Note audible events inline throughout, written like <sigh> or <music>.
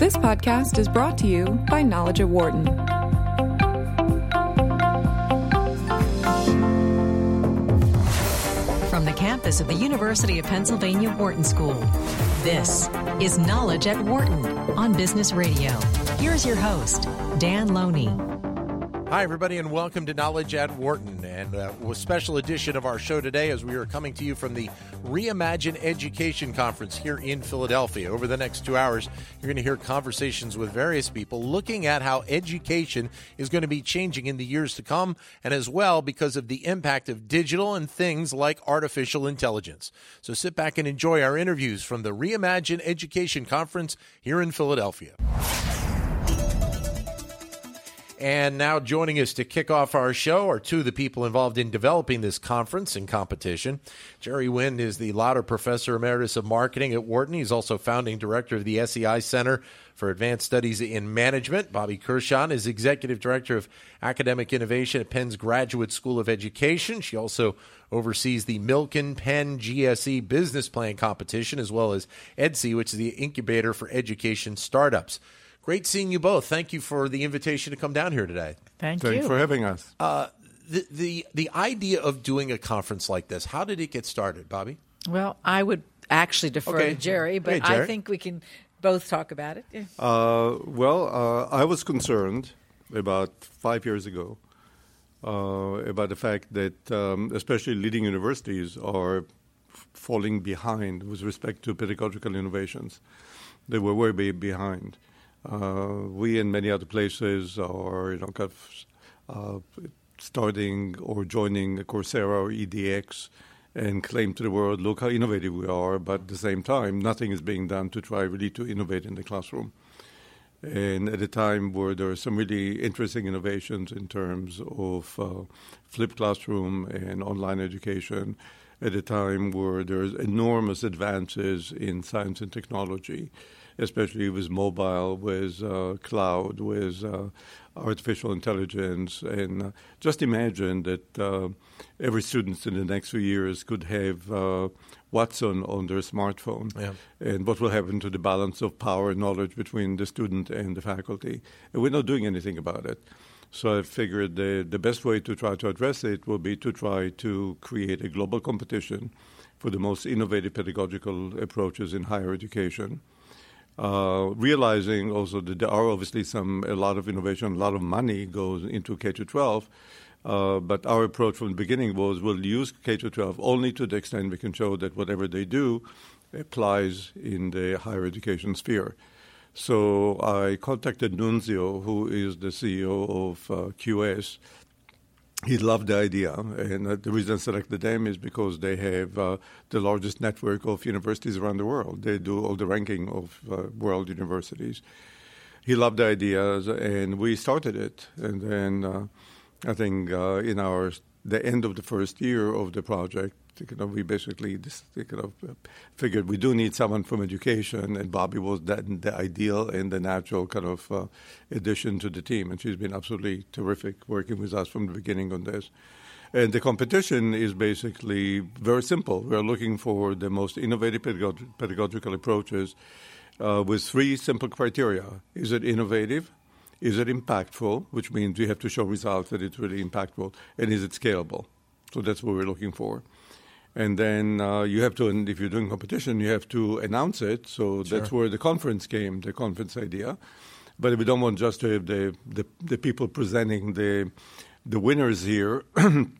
This podcast is brought to you by Knowledge at Wharton. From the campus of the University of Pennsylvania Wharton School, this is Knowledge at Wharton on Business Radio. Here's your host, Dan Loney. Hi, everybody, and welcome to Knowledge at Wharton, and uh, a special edition of our show today as we are coming to you from the Reimagine Education Conference here in Philadelphia. Over the next two hours, you're going to hear conversations with various people looking at how education is going to be changing in the years to come, and as well because of the impact of digital and things like artificial intelligence. So sit back and enjoy our interviews from the Reimagine Education Conference here in Philadelphia. And now joining us to kick off our show are two of the people involved in developing this conference and competition. Jerry Wind is the Lauder Professor Emeritus of Marketing at Wharton. He's also founding director of the SEI Center for Advanced Studies in Management. Bobby Kurshan is Executive Director of Academic Innovation at Penn's Graduate School of Education. She also oversees the Milken Penn GSE Business Plan Competition, as well as EDSI, which is the incubator for education startups. Great seeing you both. Thank you for the invitation to come down here today. Thank Thanks you. for having us. Uh, the, the the idea of doing a conference like this, how did it get started, Bobby? well, I would actually defer Okay. to Jerry, but Hey, Jerry. I think we can both talk about it. Yeah. Uh, well, uh, I was concerned about five years ago uh, about the fact that, um, especially leading universities, are f- falling behind with respect to pedagogical innovations. They were way be- behind. Uh, we and many other places are, you know, kind of uh, starting or joining Coursera or EDX and claim to the world, look how innovative we are, but at the same time, nothing is being done to try really to innovate in the classroom. And at a time where there are some really interesting innovations in terms of uh, flipped classroom and online education, at a time where there's enormous advances in science and technology, especially with mobile, with uh, cloud, with uh, artificial intelligence. And uh, just imagine that uh, every student in the next few years could have uh, Watson on their smartphone. Yeah. And what will happen to the balance of power and knowledge between the student and the faculty? And we're not doing anything about it. So I figured the, the best way to try to address it will be to try to create a global competition for the most innovative pedagogical approaches in higher education. Uh, realizing also that there are obviously some a lot of innovation, a lot of money goes into K to 12. Uh, but our approach from the beginning was we'll use K to 12 only to the extent we can show that whatever they do applies in the higher education sphere. So I contacted Nunzio, who is the CEO of uh, QS. He loved the idea, and uh, the reason I selected them is because they have uh, the largest network of universities around the world. They do all the ranking of uh, world universities. He loved the ideas, and we started it. And then uh, I think uh, in our the end of the first year of the project, we basically just, you know, figured we do need someone from education, and Bobby was that, the ideal and the natural kind of uh, addition to the team, and she's been absolutely terrific working with us from the beginning on this. And the competition is basically very simple. We're looking for the most innovative pedagog- pedagogical approaches uh, with three simple criteria: is it innovative? Is it impactful, which means we have to show results that it's really impactful, and is it scalable? So that's what we're looking for. And then uh, you have to, and if you're doing competition, you have to announce it. So that's where the conference came, the conference idea. But we don't want just to have the, the, the people presenting the, the winners here. <clears throat>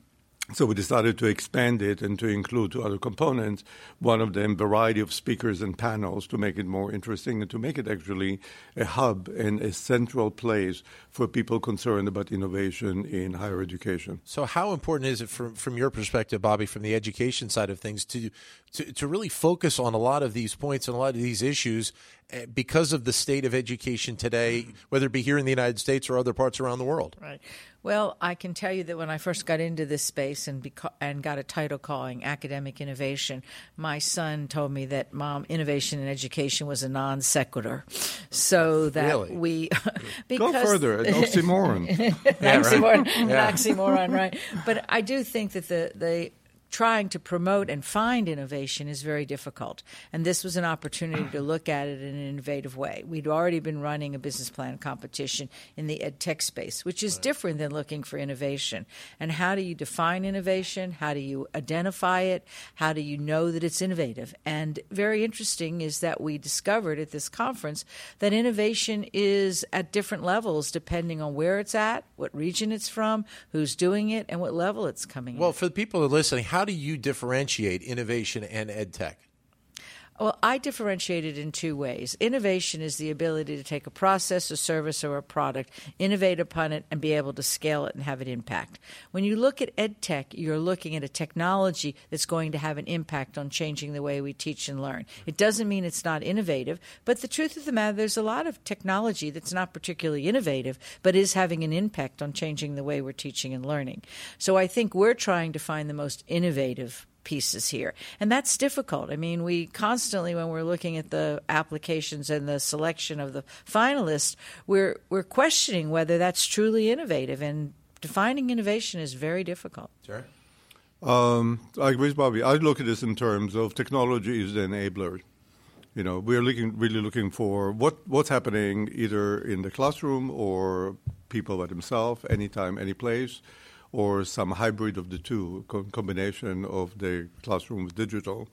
So we decided to expand it and to include two other components. One of them, variety of speakers and panels to make it more interesting and to make it actually a hub and a central place for people concerned about innovation in higher education. So, how important is it from from your perspective, Bobby, from the education side of things, to to, to really focus on a lot of these points and a lot of these issues Eh, because of the state of education today, whether it be here in the United States or other parts around the world? Right. Well, I can tell you that when I first got into this space and beca- and got a title calling academic innovation, my son told me that mom innovation in education was a non sequitur. So that Really? we <laughs> Go further, an <laughs> oxymoron. oxymoron, an oxymoron, right? But I do think that the the trying to promote and find innovation is very difficult. And this was an opportunity to look at it in an innovative way. We'd already been running a business plan competition in the ed tech space, which is right. different than looking for innovation. And how do you define innovation? How do you identify it? How do you know that it's innovative? And very interesting is that we discovered at this conference that innovation is at different levels depending on where it's at, what region it's from, who's doing it, and what level it's coming well, at. for the people who are listening, how do you differentiate innovation and ed tech? Well, I differentiate it in two ways. Innovation is the ability to take a process, a service, or a product, innovate upon it, and be able to scale it and have an impact. When you look at ed tech, you're looking at a technology that's going to have an impact on changing the way we teach and learn. It doesn't mean it's not innovative, but the truth of the matter, there's a lot of technology that's not particularly innovative, but is having an impact on changing the way we're teaching and learning. So I think we're trying to find the most innovative pieces here. And that's difficult. I mean, we constantly, when we're looking at the applications and the selection of the finalists, we're, we're questioning whether that's truly innovative. And defining innovation is very difficult. Sure. Um, I agree with Bobby. I look at this in terms of technology is the enabler. You know, we're looking really looking for what what's happening either in the classroom or people by themselves, anytime, any place or some hybrid of the two, co- combination of the classroom with digital,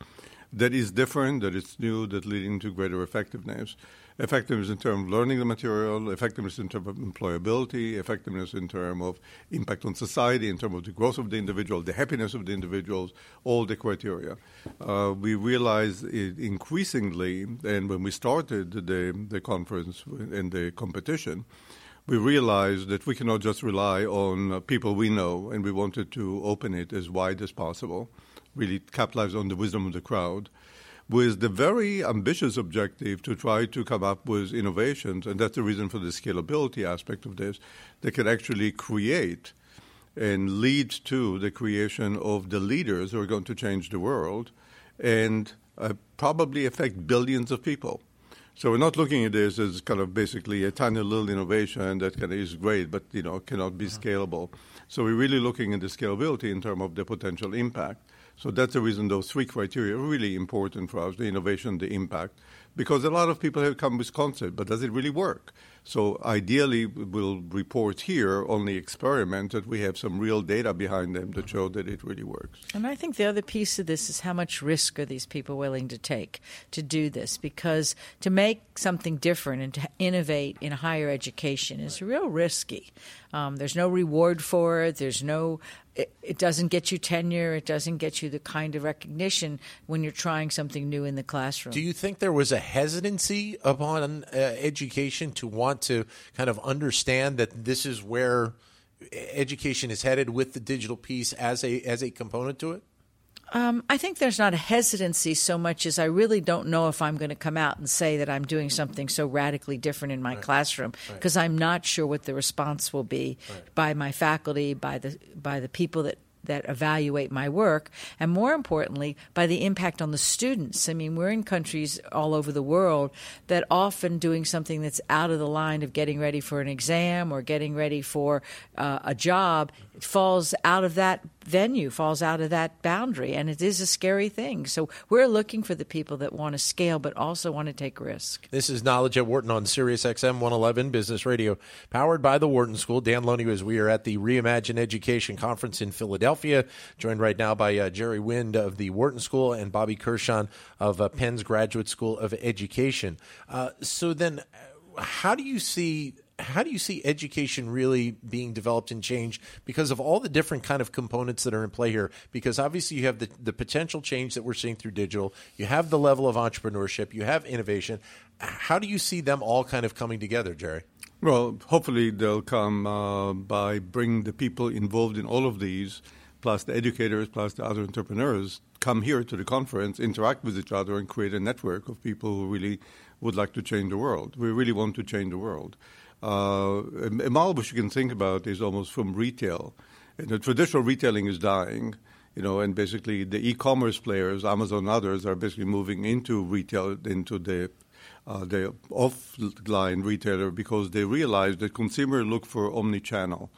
that is different, that is new, that leading to greater effectiveness. Effectiveness in terms of learning the material, effectiveness in terms of employability, effectiveness in terms of impact on society, in terms of the growth of the individual, the happiness of the individuals, all the criteria. Uh, we realize increasingly, and when we started the, the conference and the competition, we realized that we cannot just rely on uh, people we know, and we wanted to open it as wide as possible, really capitalize on the wisdom of the crowd, with the very ambitious objective to try to come up with innovations, and that's the reason for the scalability aspect of this, that can actually create and lead to the creation of the leaders who are going to change the world and uh, probably affect billions of people. So we're not looking at this as kind of basically a tiny little innovation that kind of is great, but you know cannot be uh-huh. scalable. So we're really looking at the scalability in terms of the potential impact. So that's the reason those three criteria are really important for us: the innovation, the impact, because a lot of people have come with concept, but does it really work? So ideally, we'll report here on the experiment that we have some real data behind them that show that it really works. And I think the other piece of this is how much risk are these people willing to take to do this? Because to make something different and to innovate in higher education is real risky. Um, there's no reward for it. There's no it, it, doesn't get you tenure. It doesn't get you the kind of recognition when you're trying something new in the classroom. Do you think there was a hesitancy upon uh, education to want to kind of understand that this is where education is headed with the digital piece as a as a component to it? Um, I think there's not a hesitancy so much as I really don't know if I'm going to come out and say that I'm doing something so radically different in my right. classroom because right. I'm not sure what the response will be right. by my faculty, by the by the people that that evaluate my work, and more importantly, by the impact on the students. I mean, we're in countries all over the world that often doing something that's out of the line of getting ready for an exam or getting ready for uh, a job falls out of that venue, falls out of that boundary, and it is a scary thing. So we're looking for the people that want to scale but also want to take risk. This is Knowledge at Wharton on Sirius XM 111 Business Radio, powered by the Wharton School. Dan Loney as we are at the Reimagine Education Conference in Philadelphia, joined right now by uh, Jerry Wind of the Wharton School and Bobby Kurshan of uh, Penn's Graduate School of Education. Uh, so then, how do you see how do you see education really being developed and changed because of all the different kind of components that are in play here? Because obviously you have the, the potential change that we're seeing through digital. You have the level of entrepreneurship. You have innovation. How do you see them all kind of coming together jerry? Well hopefully they'll come uh, by bringing the people involved in all of these plus the educators plus the other entrepreneurs come here to the conference interact with each other and create a network of people who really would like to change the world we really want to change the world uh, a model which you can think about is almost from retail. And the traditional retailing is dying, you know, and basically the e-commerce players, Amazon and others, are basically moving into retail, into the uh, the offline retailer because they realize that consumers look for omni-channel.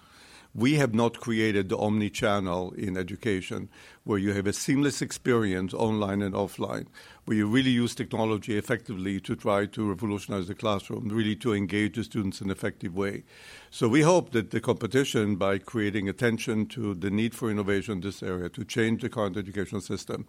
We have not created the omni channel in education where you have a seamless experience online and offline, where you really use technology effectively to try to revolutionize the classroom, really to engage the students in an effective way. So we hope that the competition, by creating attention to the need for innovation in this area, to change the current educational system,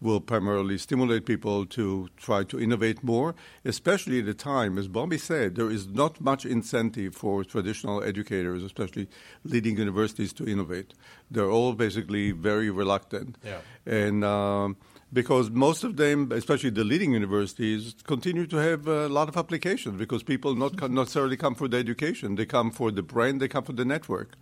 will primarily stimulate people to try to innovate more, especially at a time, as Bobby said, there is not much incentive for traditional educators, especially leading universities, to innovate. They're all basically very reluctant. Yeah. And um, because most of them, especially the leading universities, continue to have a lot of applications because people not necessarily come for the education. They come for the brand, they come for the network.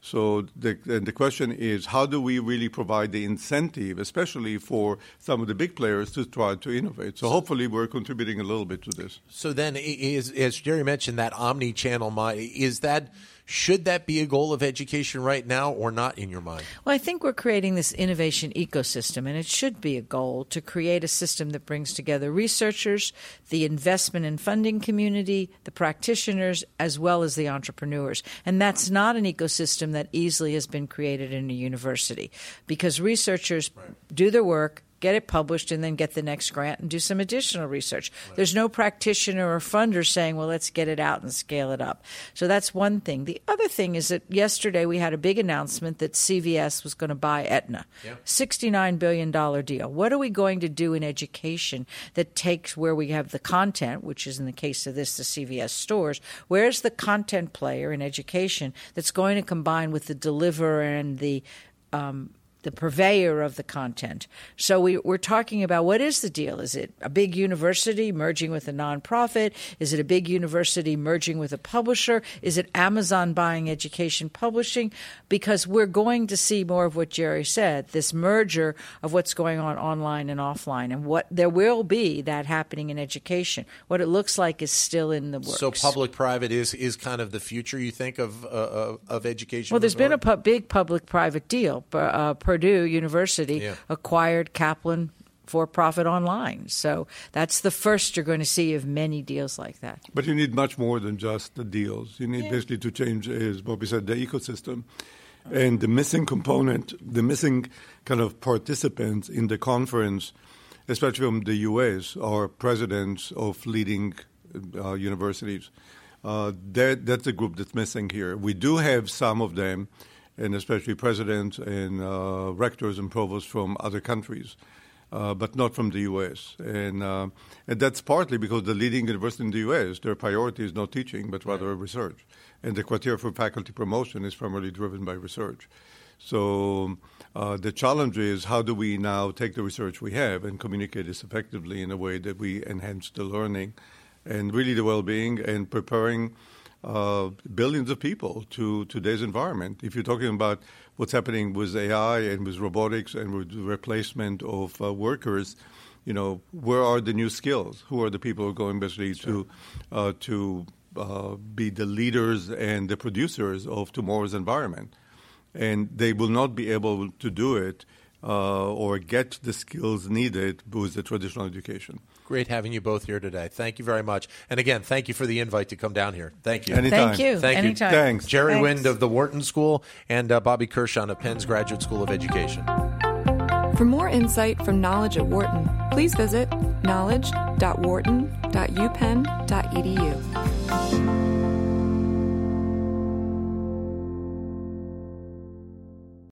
So the, the question is, how do we really provide the incentive, especially for some of the big players, to try to innovate? So hopefully, we're contributing a little bit to this. So then, is, as Jerry mentioned, that omni-channel, is that should that be a goal of education right now or not in your mind? Well, I think we're creating this innovation ecosystem, and it should be a goal to create a system that brings together researchers, the investment and funding community, the practitioners, as well as the entrepreneurs. And that's not an ecosystem that easily has been created in a university because researchers right. do their work get it published, and then get the next grant and do some additional research. Right. There's no practitioner or funder saying, well, let's get it out and scale it up. So that's one thing. The other thing is that yesterday we had a big announcement that CVS was going to buy Aetna. Yeah. $69 billion deal. What are we going to do in education that takes where we have the content, which is in the case of this, the CVS stores, where's the content player in education that's going to combine with the deliverer and the um, the purveyor of the content. So we, are talking about what is the deal? Is it a big university merging with a nonprofit? Is it a big university merging with a publisher? Is it Amazon buying education publishing? Because we're going to see more of what Jerry said this merger of what's going on online and offline. And what there will be that happening in education. What it looks like is still in the works. So public private is, is kind of the future, you think, of, uh, of education? Well, there's been a pu- big public private deal. Uh, Purdue University yeah. acquired Kaplan for profit online. So that's the first you're going to see of many deals like that. But you need much more than just the deals. You need yeah. basically to change, as Bobby said, the ecosystem. And the missing component, the missing kind of participants in the conference, especially from the US, are presidents of leading uh, universities. Uh, that, that's a group that's missing here. We do have some of them and especially presidents and uh, rectors and provosts from other countries, uh, but not from the U.S. And, uh, and that's partly because the leading university in the U.S., their priority is not teaching, but rather research. And the criteria for faculty promotion is primarily driven by research. So uh, the challenge is how do we now take the research we have and communicate this effectively in a way that we enhance the learning and really the well-being and preparing – uh, billions of people to today's environment. If you're talking about what's happening with AI and with robotics and with the replacement of uh, workers, you know, where are the new skills? Who are the people who are going basically to uh, to uh, be the leaders and the producers of tomorrow's environment? And they will not be able to do it uh, or get the skills needed with the traditional education. Great having you both here today. Thank you very much. And again, thank you for the invite to come down here. Thank you. Anytime. Thank you. Thank Anytime. you. Thanks. Jerry Thanks. Wind of the Wharton School and uh, Bobby Kurshan of Penn's Graduate School of Education. For more insight from Knowledge at Wharton, please visit knowledge.wharton.upenn.edu.